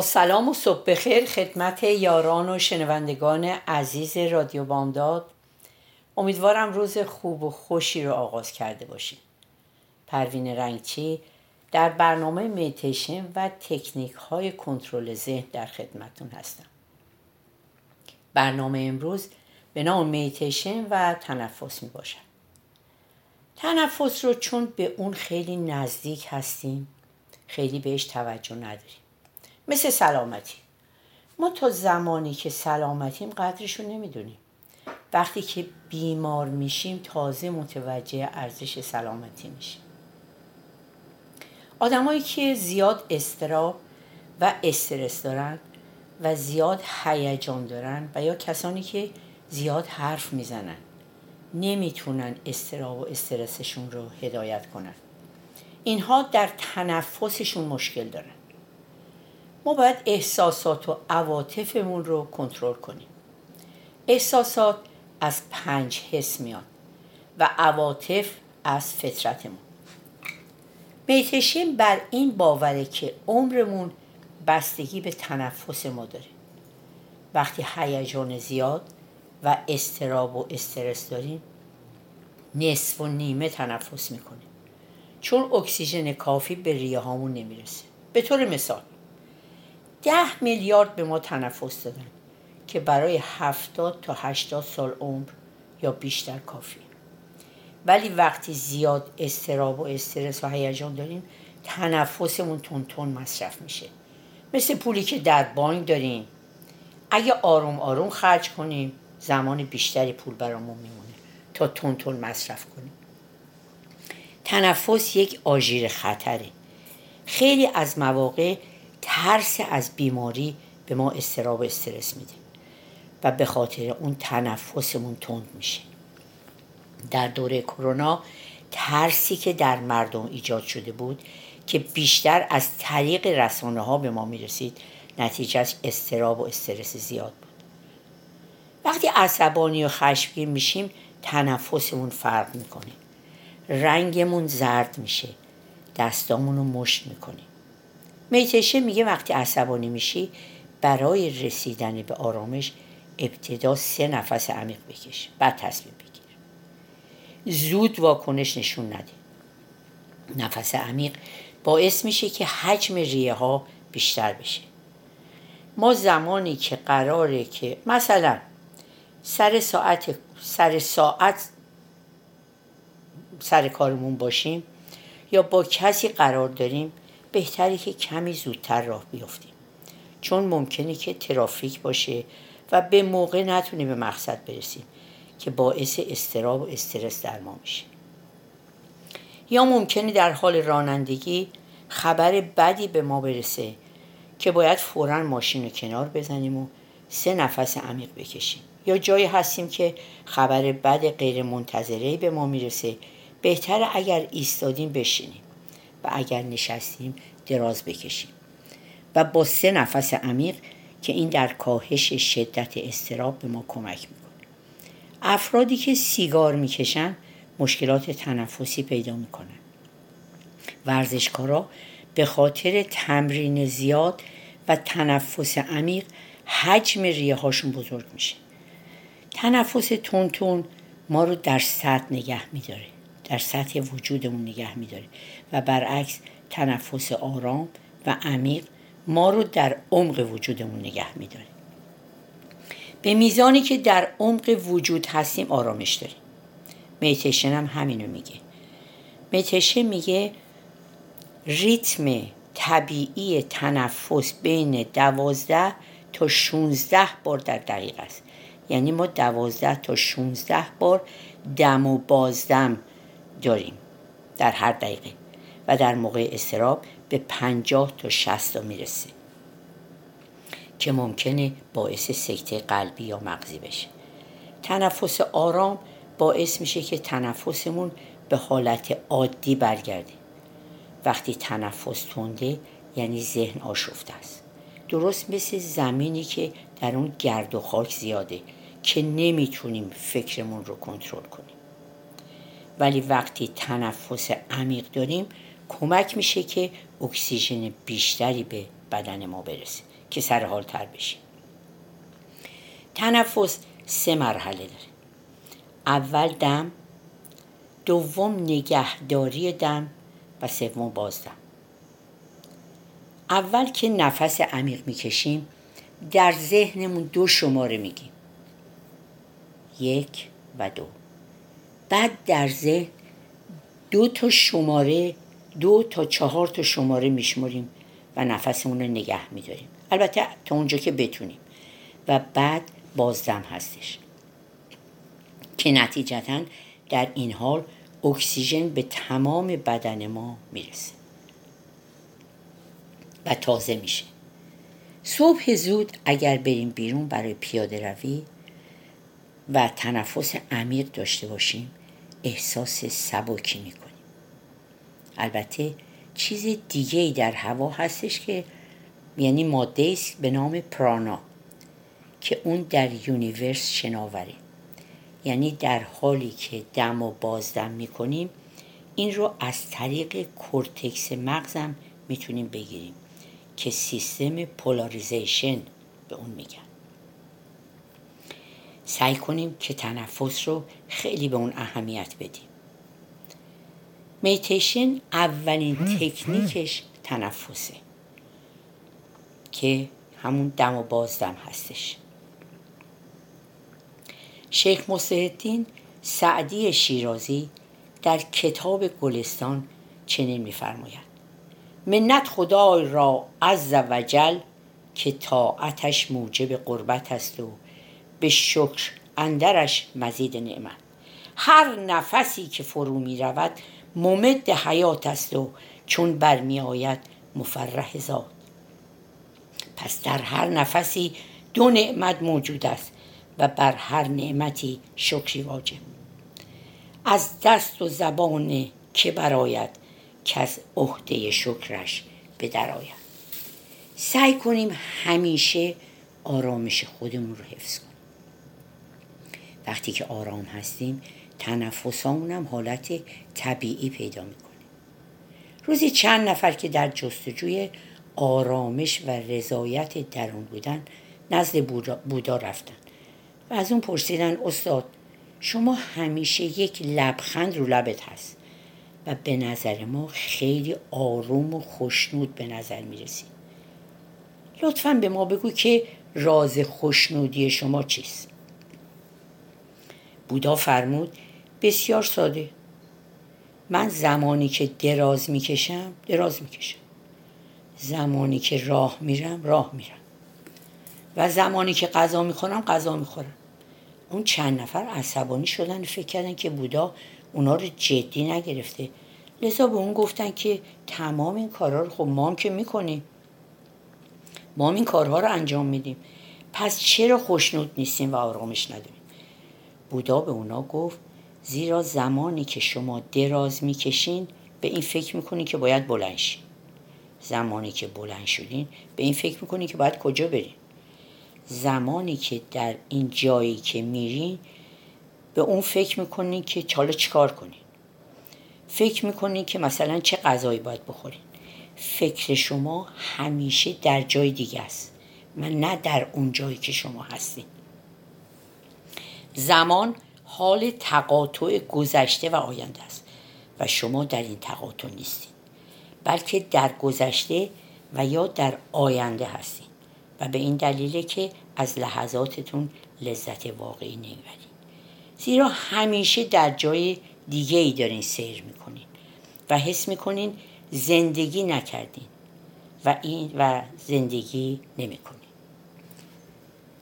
سلام و صبح بخیر خدمت یاران و شنوندگان عزیز رادیو بامداد. امیدوارم روز خوب و خوشی رو آغاز کرده باشید پروین رنگچی در برنامه میتیشن و تکنیک های کنترل ذهن در خدمتون هستم. برنامه امروز به نام میتیشن و تنفس می باشد تنفس رو چون به اون خیلی نزدیک هستیم خیلی بهش توجه نداریم. مثل سلامتی. ما تا زمانی که سلامتیم قدرش رو نمی‌دونیم. وقتی که بیمار میشیم تازه متوجه ارزش سلامتی میشیم. آدمایی که زیاد استراب و استرس دارن و زیاد هیجان دارن و یا کسانی که زیاد حرف می‌زنن نمی‌تونن استراب و استرسشون رو هدایت کنن. اینها در تنفسشون مشکل دارن. ما باید احساسات و عواطفمون رو کنترل کنیم. احساسات از پنج حس میاد و عواطف از فطرتمون. میتشیم بر این باوره که عمرمون بستگی به تنفس ما داره. وقتی هیجان زیاد و استراب و استرس داریم نصف و نیمه تنفس می‌کنیم. چون اکسیژن کافی به ریه هامون نمی‌رسه. به طور مثال ده میلیارد به ما تنفس دادن که برای هفتاد تا هشتاد سال عمر یا بیشتر کافی. ولی وقتی زیاد استراب و استرس و هیجان داریم تنفسمون تون تون مصرف میشه. مثل پولی که در بانک داریم. اگه آروم آروم خرج کنیم زمان بیشتری پول برامون میمونه تا تون تون مصرف کنیم. تنفس یک آژیر خطره. خیلی از مواقع ترس از بیماری به ما استراب و استرس میده و به خاطر اون تنفسمون تند میشه. در دوره کرونا ترسی که در مردم ایجاد شده بود که بیشتر از طریق رسانه ها به ما می‌رسید نتیجهش استراب و استرس زیاد بود. وقتی عصبانی و خشمگین میشیم تنفسمون فرق می‌کنه. رنگمون زرد میشه. دستامون رو مشت می‌کنیم میتشه میگه وقتی عصبانی میشی برای رسیدن به آرامش ابتدا سه نفس عمیق بکش بعد تصمیم بگیر. زود واکنش نشون نده. نفس عمیق باعث میشه که حجم ریه ها بیشتر بشه. ما زمانی که قراره که مثلا سر ساعت سر ساعت سر کارمون باشیم یا با کسی قرار داریم بهتره که کمی زودتر راه بیفتیم. چون ممکنه که ترافیک باشه و به موقع نتونیم به مقصد برسیم که باعث استراب و استرس در ما میشه. یا ممکنه در حال رانندگی خبر بدی به ما برسه که باید فورا ماشین رو کنار بزنیم و سه نفس عمیق بکشیم. یا جایی هستیم که خبر بد غیر منتظره به ما می‌رسه. بهتره اگر ایستادیم بشینیم. اگر نشستیم دراز بکشیم. و با سه نفس عمیق که این در کاهش شدت استراب به ما کمک می‌کنه. افرادی که سیگار می‌کشن مشکلات تنفسی پیدا می‌کنن. ورزشکارا به خاطر تمرین زیاد و تنفس عمیق حجم ریه هاشون بزرگ میشه. تنفس تون ما رو در سطح نگه میداره. در سطح وجودمون نگه میداره و برعکس تنفس آرام و عمیق ما رو در عمق وجودمون نگه میداره به میزانی که در عمق وجود هستیم آرامش داریم. میتشن هم همینو میگه. میتشن میگه ریتم طبیعی تنفس بین دوازده تا 16 بار در دقیقه است. یعنی ما دوازده تا 16 بار دم و بازدم داریم در هر دقیقه و در موقع استراب به پنجاه تا شست تا می‌رسه که ممکنه باعث سکته قلبی یا مغزی بشه. تنفس آرام باعث میشه که تنفسمون به حالت عادی برگرده. وقتی تنفس تنده یعنی ذهن آشفته است. درست مثل زمینی که در اون گرد و خاک زیاده که نمی‌تونیم فکرمون رو کنترل کنیم. ولی وقتی تنفس عمیق داریم کمک میشه که اکسیژن بیشتری به بدن ما برسه که سر حال تر بشیم تنفس سه مرحله داره. اول دم دوم نگهداری دم و سوم بازدم اول که نفس عمیق می‌کشیم در ذهنمون دو شماره میگیم. یک و دو. بعد در ذهن دو تا شماره دو تا چهار تا شماره میشمریم و نفسمون رو نگه میداریم. البته تا اونجا که بتونیم. و بعد بازدم هستش. که نتیجتا در این حال اکسیژن به تمام بدن ما می‌رسه. و تازه میشه. صبح زود اگر بریم بیرون برای پیاده روی و تنفس عمیق داشته باشیم احساس سبکی می‌کنیم. البته چیز دیگه ای در هوا هستش که یعنی ماده است به نام پرانا که اون در یونیورس شناوره. یعنی در حالی که دم و بازدم می‌کنیم این رو از طریق کورتکس مغزم می‌تونیم بگیریم که سیستم polarization به اون میگن. سعی کنیم که تنفس رو خیلی به اون اهمیت بدیم. مدیتیشن اولین تکنیکش تنفسه که همون دم و بازدم هستش. شیخ مصدین سعدی شیرازی در کتاب گلستان چنین میفرماید. منت خدای را عز وجل که طاعتش موجب قربت است و به شکر اندرش مزید نعمت. هر نفسی که فرو می رود ممد حیات است و چون برمی آید مفرح ذات. پس در هر نفسی دو نعمت موجود است و بر هر نعمتی شکری واجب. از دست و زبان که براید که از عهده شکرش به درآید سعی کنیم همیشه آرامش خودمون رو حفظ کنیم. وقتی که آرام هستیم تنفسامون هم حالت طبیعی پیدا می‌کنه. روزی چند نفر که در جستجوی آرامش و رضایت درون بودن نزد بودا رفتن و از اون پرسیدن استاد شما همیشه یک لبخند رو لبت هست؟ و به نظر ما خیلی آروم و خوشنود به نظر می‌رسی لطفا به ما بگو که راز خوشنودی شما چیست؟ بودا فرمود بسیار ساده. من زمانی که دراز می‌کشم دراز می‌کشم. زمانی که راه میرم راه میرم. و زمانی که غذا می‌خورم غذا می‌خورم. اون چند نفر عصبانی شدن فکر کردن که بودا اونا رو جدی نگرفته. لذا به اون گفتن که تمام این کارها رو خب ما هم که می‌کنیم. ما هم این کارها رو انجام میدیم. پس چرا خوشنود نیستیم و آرامش نداریم؟ بودا به اونا گفت زیرا زمانی که شما دراز می‌کشین به این فکر می‌کنین که باید بلند شین. زمانی که بلند شدین به این فکر می‌کنین که باید کجا برین. زمانی که در این جایی که میرین به اون فکر می‌کنین که چالا چیکار کنین. فکر می‌کنین که مثلا چه غذایی باید بخورین. فکر شما همیشه در جای دیگه است. من نه در اون جایی که شما هستین. زمان حال تقاطع گذشته و آینده است و شما در این تقاطع نیستید بلکه در گذشته و یا در آینده هستید و به این دلیله که از لحظاتتون لذت واقعی نمی‌برید. زیرا همیشه در جای دیگه ای دارین سیر می‌کنین و حس می‌کنین زندگی نکردین و این و زندگی نمی‌کنین.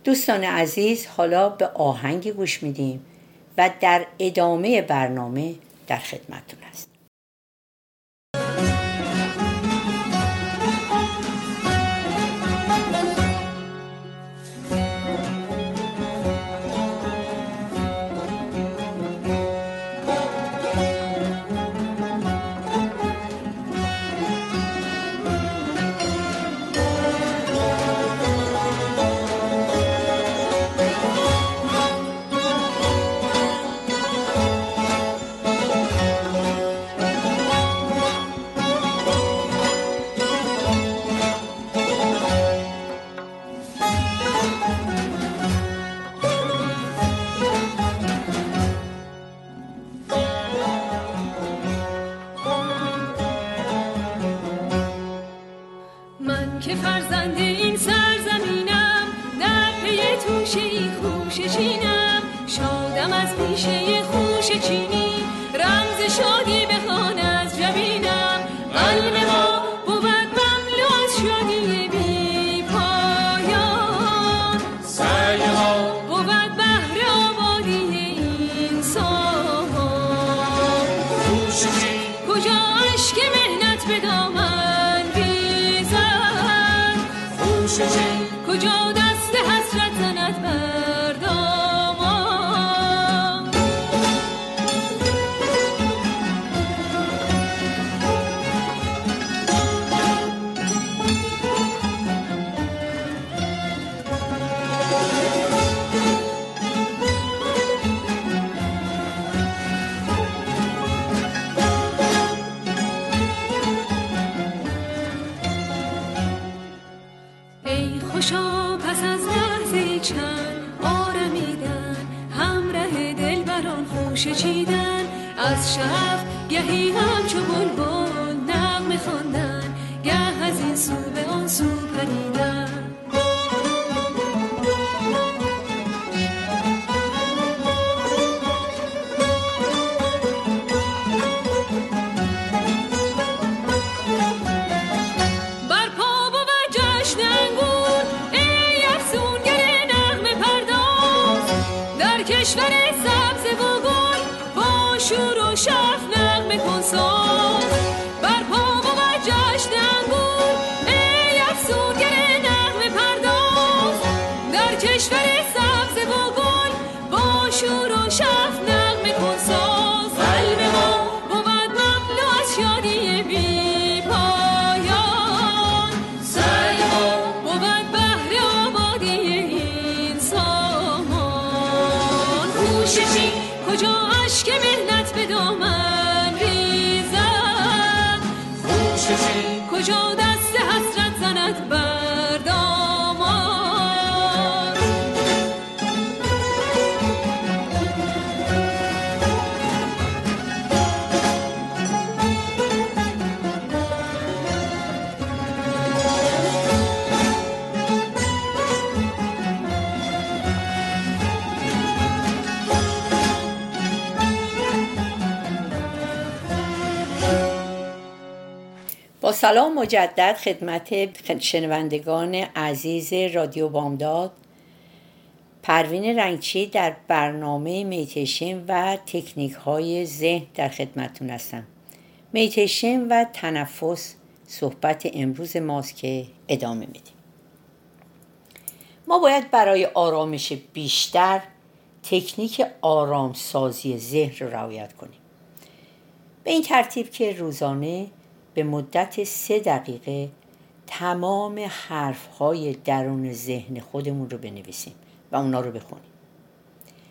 دوستان عزیز حالا به آهنگ گوش میدیم و در ادامه برنامه در خدمتتون هست کوششی کجا کوششی کجا دست حسرت سلام مجدد خدمت شنوندگان عزیز رادیو بامداد. پروین رنگچی در برنامه میتیشن و تکنیک های ذهن در خدمتتون هستم. میتیشن و تنفس صحبت امروز ماست که ادامه میدیم. ما باید برای آرامش بیشتر تکنیک آرامسازی ذهن رو رعایت کنیم. به این ترتیب که روزانه به مدت سه دقیقه تمام حرفهای درون ذهن خودمون رو بنویسیم و اونا رو بخونیم.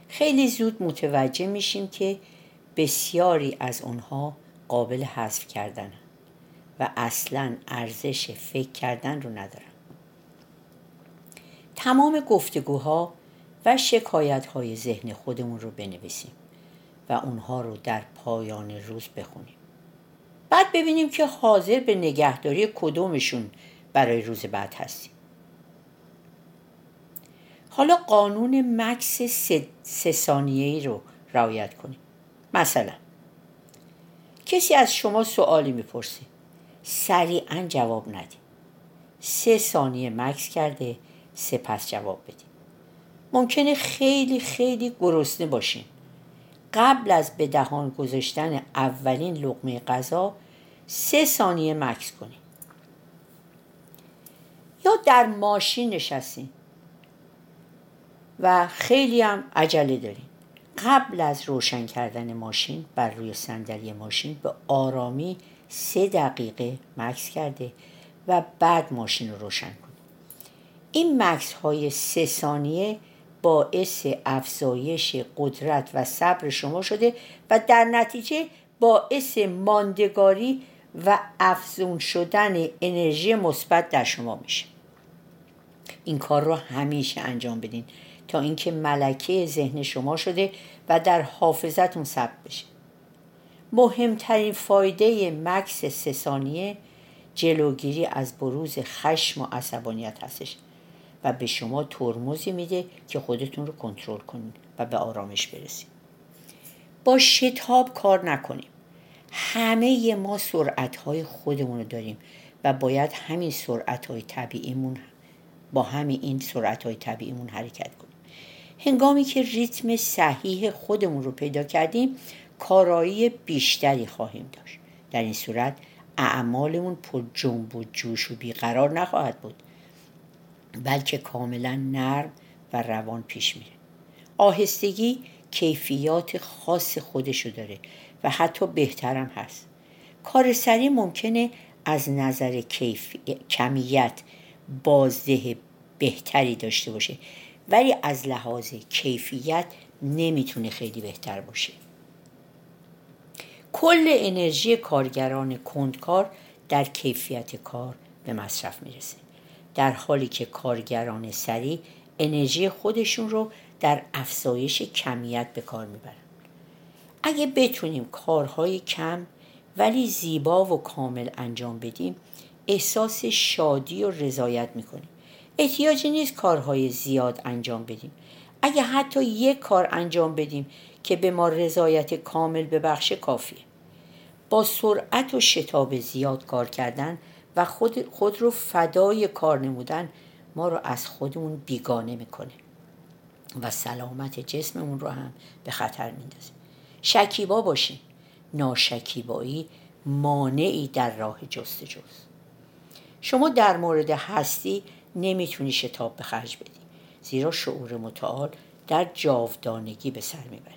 خیلی زود متوجه میشیم که بسیاری از اونها قابل حذف کردن و اصلا ارزش فکر کردن رو ندارن. تمام گفتگوها و شکایت های ذهن خودمون رو بنویسیم و اونها رو در پایان روز بخونیم. بعد ببینیم که حاضر به نگهداری کدومشون برای روز بعد هستیم. حالا قانون مکس سه, سه ثانیه‌ای رو رعایت کنیم. مثلا کسی از شما سوالی می‌پرسه. سریعا جواب ندید سه ثانیه مکس کرده سپس جواب بدید ممکنه خیلی خیلی گرسنه باشین. قبل از به دهان گذاشتن اولین لقمه غذا سه ثانیه مکس کنید یا در ماشین نشستین و خیلی هم عجله دارین قبل از روشن کردن ماشین بر روی صندلی ماشین به آرامی سه دقیقه مکس کرده و بعد ماشین رو روشن کنید این مکس های سه ثانیه باعث افزایش قدرت و صبر شما شده و در نتیجه باعث ماندگاری و افزون شدن انرژی مثبت در شما میشه. این کار رو همیشه انجام بدین تا اینکه ملکه ذهن شما شده و در حافظتون ثبت بشه. مهمترین فایده مکس سه ثانیه جلوگیری از بروز خشم و عصبانیت هستش و به شما ترمزی میده که خودتون رو کنترل کنید و به آرامش برسید با شتاب کار نکنیم همه ما سرعت های خودمون رو داریم و باید همین سرعت های طبیعیمون با همین این سرعت های طبیعیمون حرکت کنیم. هنگامی که ریتم صحیح خودمون رو پیدا کردیم کارایی بیشتری خواهیم داشت. در این صورت اعمالمون پر جنب و جوش و بیقرار نخواهد بود بلکه کاملا نرم و روان پیش میره. آهستگی کیفیات خاص خودشو داره. و حتی بهترم هست. کار سری ممکنه از نظر کیف... کمیت بازده بهتری داشته باشه ولی از لحاظ کیفیت نمی‌تونه خیلی بهتر باشه. کل انرژی کارگران کندکار در کیفیت کار به مصرف می‌رسه. در حالی که کارگران سریع انرژی خودشون رو در افزایش کمیت به کار می‌برن. اگه بتونیم کارهای کم ولی زیبا و کامل انجام بدیم احساس شادی و رضایت می‌کنیم. احتیاجی نیست کارهای زیاد انجام بدیم. اگه حتی یک کار انجام بدیم که به ما رضایت کامل ببخشه کافیه. با سرعت و شتاب زیاد کار کردن و خود, خود رو فدای کار نمودن ما رو از خودمون بیگانه می‌کنه و سلامت جسممون رو هم به خطر میندازه. شکیبا باشیم. ناشکیبایی مانعی در راه جستجوست. شما در مورد هستی نمی‌تونی شتاب به خرج بدی. زیرا شعور متعال در جاودانگی به سر می‌بره.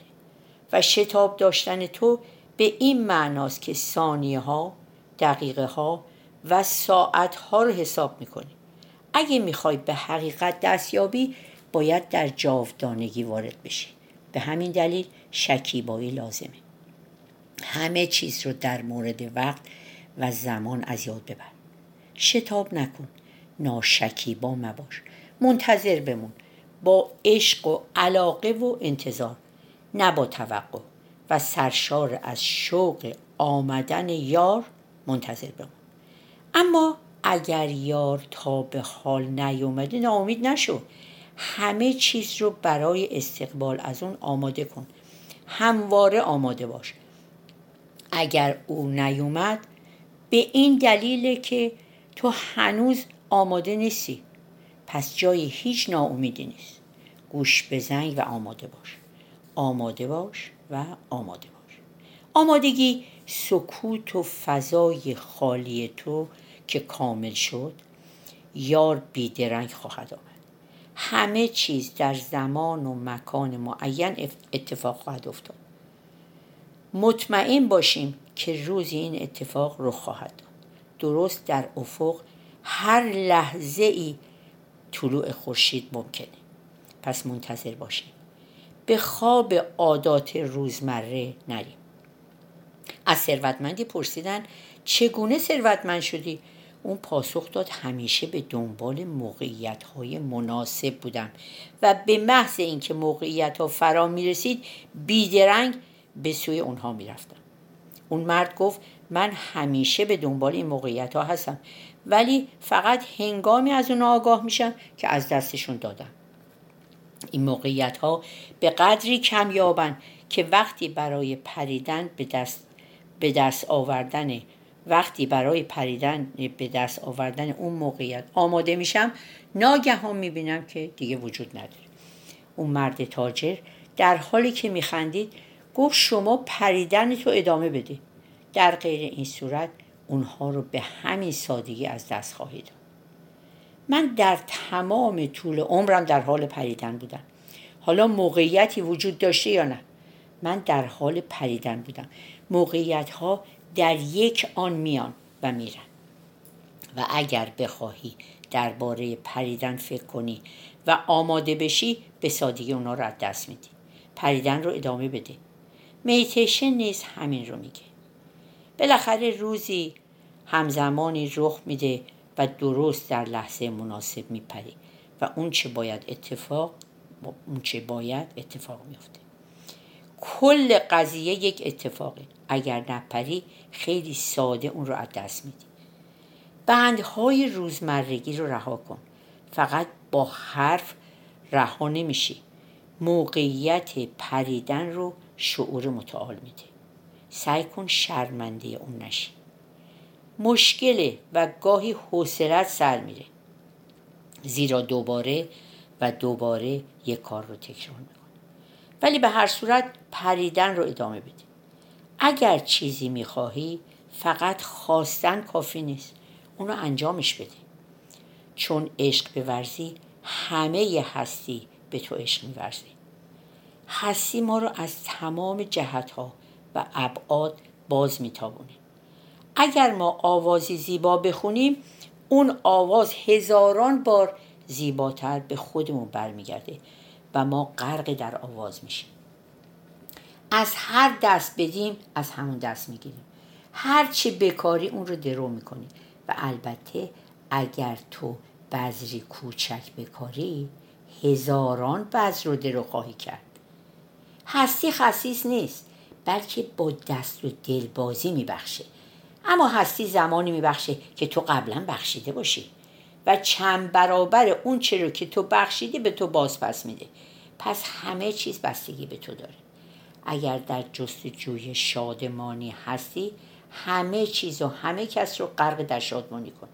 و شتاب داشتن تو به این معناست که ثانیه ها دقیقه ها و ساعت ها رو حساب می‌کنی. اگه می‌خوای به حقیقت دستیابی باید در جاودانگی وارد بشی. به همین دلیل شکیبایی لازمه. همه چیز رو در مورد وقت و زمان از یاد ببر. شتاب نکن. ناشکیبا مباش. منتظر بمون. با عشق و علاقه و انتظار. نه با توقع و سرشار از شوق آمدن یار منتظر بمون. اما اگر یار تا به حال نیومده ناامید نشو. همه چیز رو برای استقبال از اون آماده کن. همواره آماده باش. اگر او نیومد به این دلیل که تو هنوز آماده نیستی. پس جای هیچ ناامیدی نیست. گوش بزنگ و آماده باش. آماده باش و آماده باش. آمادگی سکوت و فضای خالی تو که کامل شد یار بیدرنگ خواهد آمد. همه چیز در زمان و مکان معین اتفاق خواهد افتاد. مطمئن باشیم که روزی این اتفاق رخ خواهد داد. درست در افق هر لحظه ای طلوع خورشید ممکنه. پس منتظر باشیم. به خواب عادات روزمره نریم. از ثروتمندی پرسیدن چگونه ثروتمند شدی؟ اون پاسخ داد همیشه به دنبال موقعیت های مناسب بودم و به محض اینکه موقعیت ها فرا می رسید بیدرنگ به سوی اونها می رفتم. اون مرد گفت من همیشه به دنبال این موقعیت ها هستم ولی فقط هنگامی از اون آگاه میشم که از دستشون دادم این موقعیت ها به قدری کمیابن که وقتی برای پریدن به دست, به دست آوردن وقتی برای پریدن به دست آوردن اون موقعیت آماده میشم ناگهان می‌بینم که دیگه وجود نداره. اون مرد تاجر در حالی که میخندید گفت شما پریدن تو ادامه بده. در غیر این صورت اونها رو به همین سادگی از دست خواهید من در تمام طول عمرم در حال پریدن بودم. حالا موقعیتی وجود داشته یا نه؟ من در حال پریدن بودم. موقعیت ها در یک آن میان و میرن. و اگر بخواهی درباره پریدن فکر کنی و آماده بشی به سادگی اونا رو از دست میدی. پریدن رو ادامه بده. میتیشن نیز همین رو میگه. بالاخره روزی همزمانی رخ میده و درست در لحظه مناسب میپری و اون چه باید اتفاق اون چه باید اتفاق میفته کل قضیه یک اتفاقه. اگر نپری خیلی ساده اون رو از دست میدی. بندهای روزمرگی رو رها کن. فقط با حرف رها نمیشی. موقعیت پریدن رو شعور متعال میده. سعی کن شرمنده اون نشی. مشکله و گاهی حوصلت سر میره. زیرا دوباره و دوباره یک کار رو تکرار میکن ولی به هر صورت پریدن رو ادامه بده اگر چیزی می‌خواهی فقط خواستن کافی نیست. اونو انجامش بده چون عشق بورزی همه هستی به تو عشق میورزی. هستی ما رو از تمام جهت ها و ابعاد باز میتابونه. اگر ما آوازی زیبا بخونیم اون آواز هزاران بار زیباتر به خودمون برمیگرده. و ما غرق در آواز میشیم. از هر دست بدیم از همون دست می‌گیریم. هر چی بکاری اون رو درو می‌کنی. و البته اگر تو بذری کوچک بکاری هزاران بذر رو درو خواهی کرد. هستی خصیص نیست بلکه با دست و دل بازی میبخشه. اما هستی زمانی میبخشه که تو قبلا بخشیده باشی. و چند برابر اون چه رو که تو بخشیدی به تو باز پس میده. پس همه چیز بستگی به تو داره. اگر در جستجوی شادمانی هستی همه چیز و همه کس رو غرق در شادمانی کن.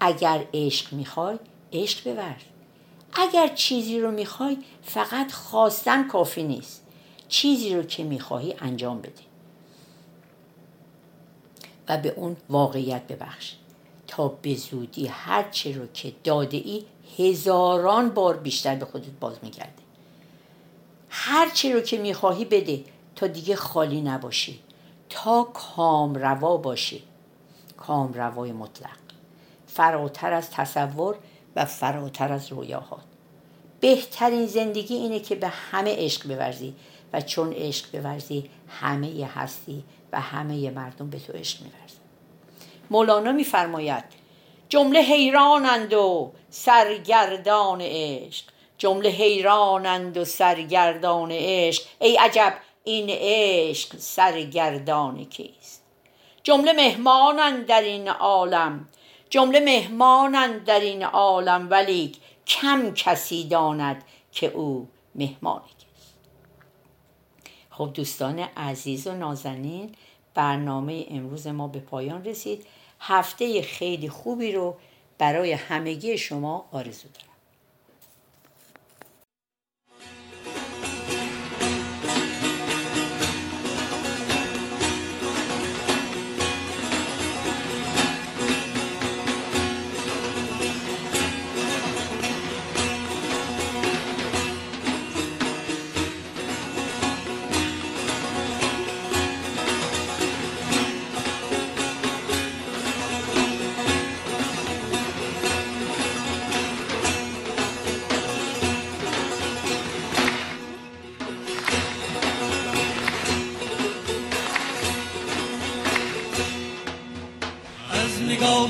اگر عشق می‌خوای عشق بورز اگر چیزی رو می‌خوای فقط خواستن کافی نیست. چیزی رو که می‌خواهی انجام بده. و به اون واقعیت ببخش. تا به زودی هر چه رو که داده ای هزاران بار بیشتر به خودت باز میگرده هر چی رو که می‌خواهی بده تا دیگه خالی نباشی تا کام روا باشی. کام روای مطلق. فراتر از تصور و فراتر از رویاهات. بهترین زندگی اینه که به همه عشق بورزی و چون عشق بورزی همه هستی و همه مردم به تو عشق میورزن مولانا میفرماید. جمله حیرانند و سرگردان عشق. جمله حیرانند و سرگردان عشق. ای عجب این عشق سرگردان کیست؟ جمله مهمانند در این عالم. جمله مهمانند در این عالم ولی کم کسی داند که او مهمان کیست. خب دوستان عزیز و نازنین برنامه امروز ما به پایان رسید. هفته خیلی خوبی رو برای همگی شما آرزو دارم.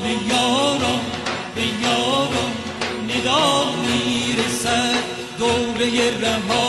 نگاه یاران به یاران ندا می‌رسد. دوره رهایی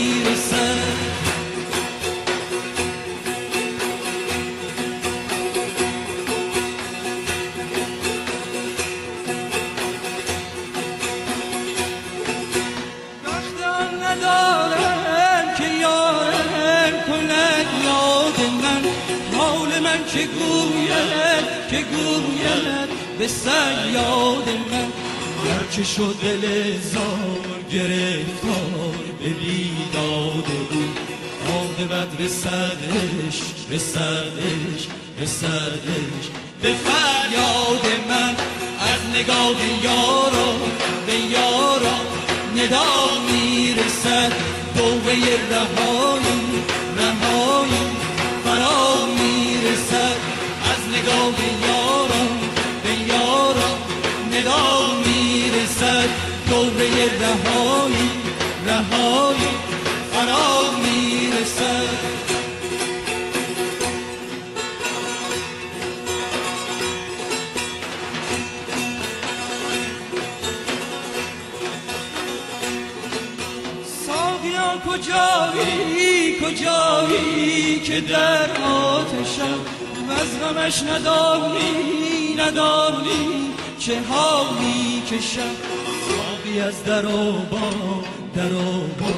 به سر یاد من هرچه شد دل زار گرفتار به بیداد او. عاقبت رسدش رسدش رسدش به فریاد من از نگاه یارا به یارا ندا می‌رسد. دوبه رهایی رهایی فرا می‌رسد. از نگاه یارا دوبه رهایی رهایی فرا می‌رسد. ساقیا کجایی کجایی که در آتشم؟ از غمش ندانی ندانی چه حالی کشم؟ ساقی از در و با در و با.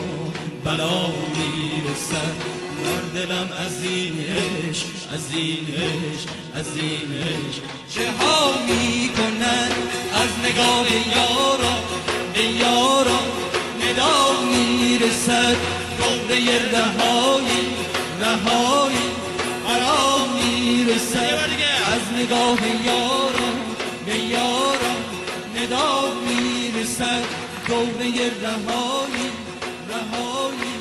بلا می‌رسد. بر دلم از این عشق از این عشق از این عشق چه ها می‌کنن از نگاه یارا؟ به یارا ندا می‌رسد. دوره رهایی رهایی فرا می‌رسد. از نگاه یارم به یارم ندا می‌رسد دوره رهایی رهایی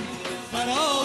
فرا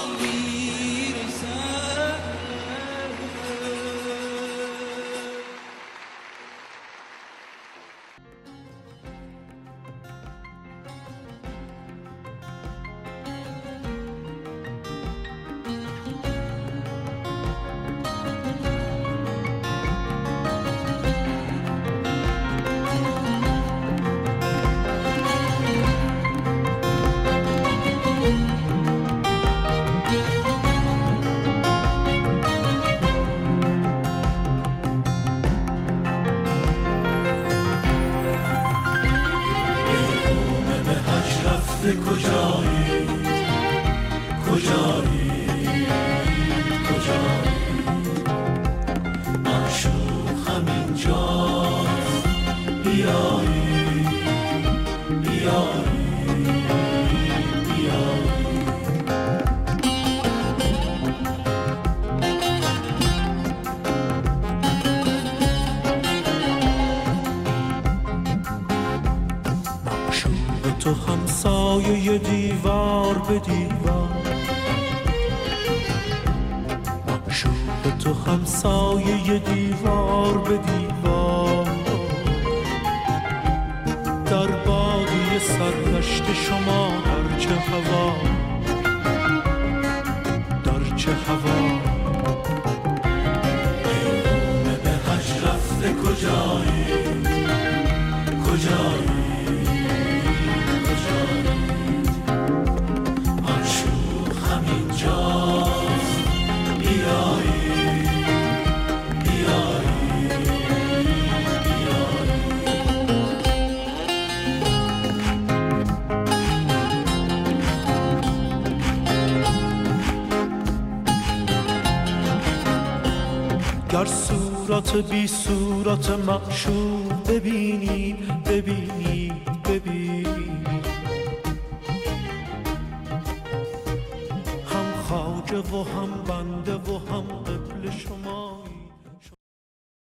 سرنشت شما در چه هوا؟ در چه صورت بی صورت معشوق ببینی ببینی ببینی. هم خواجه و هم بنده و هم قبل شما.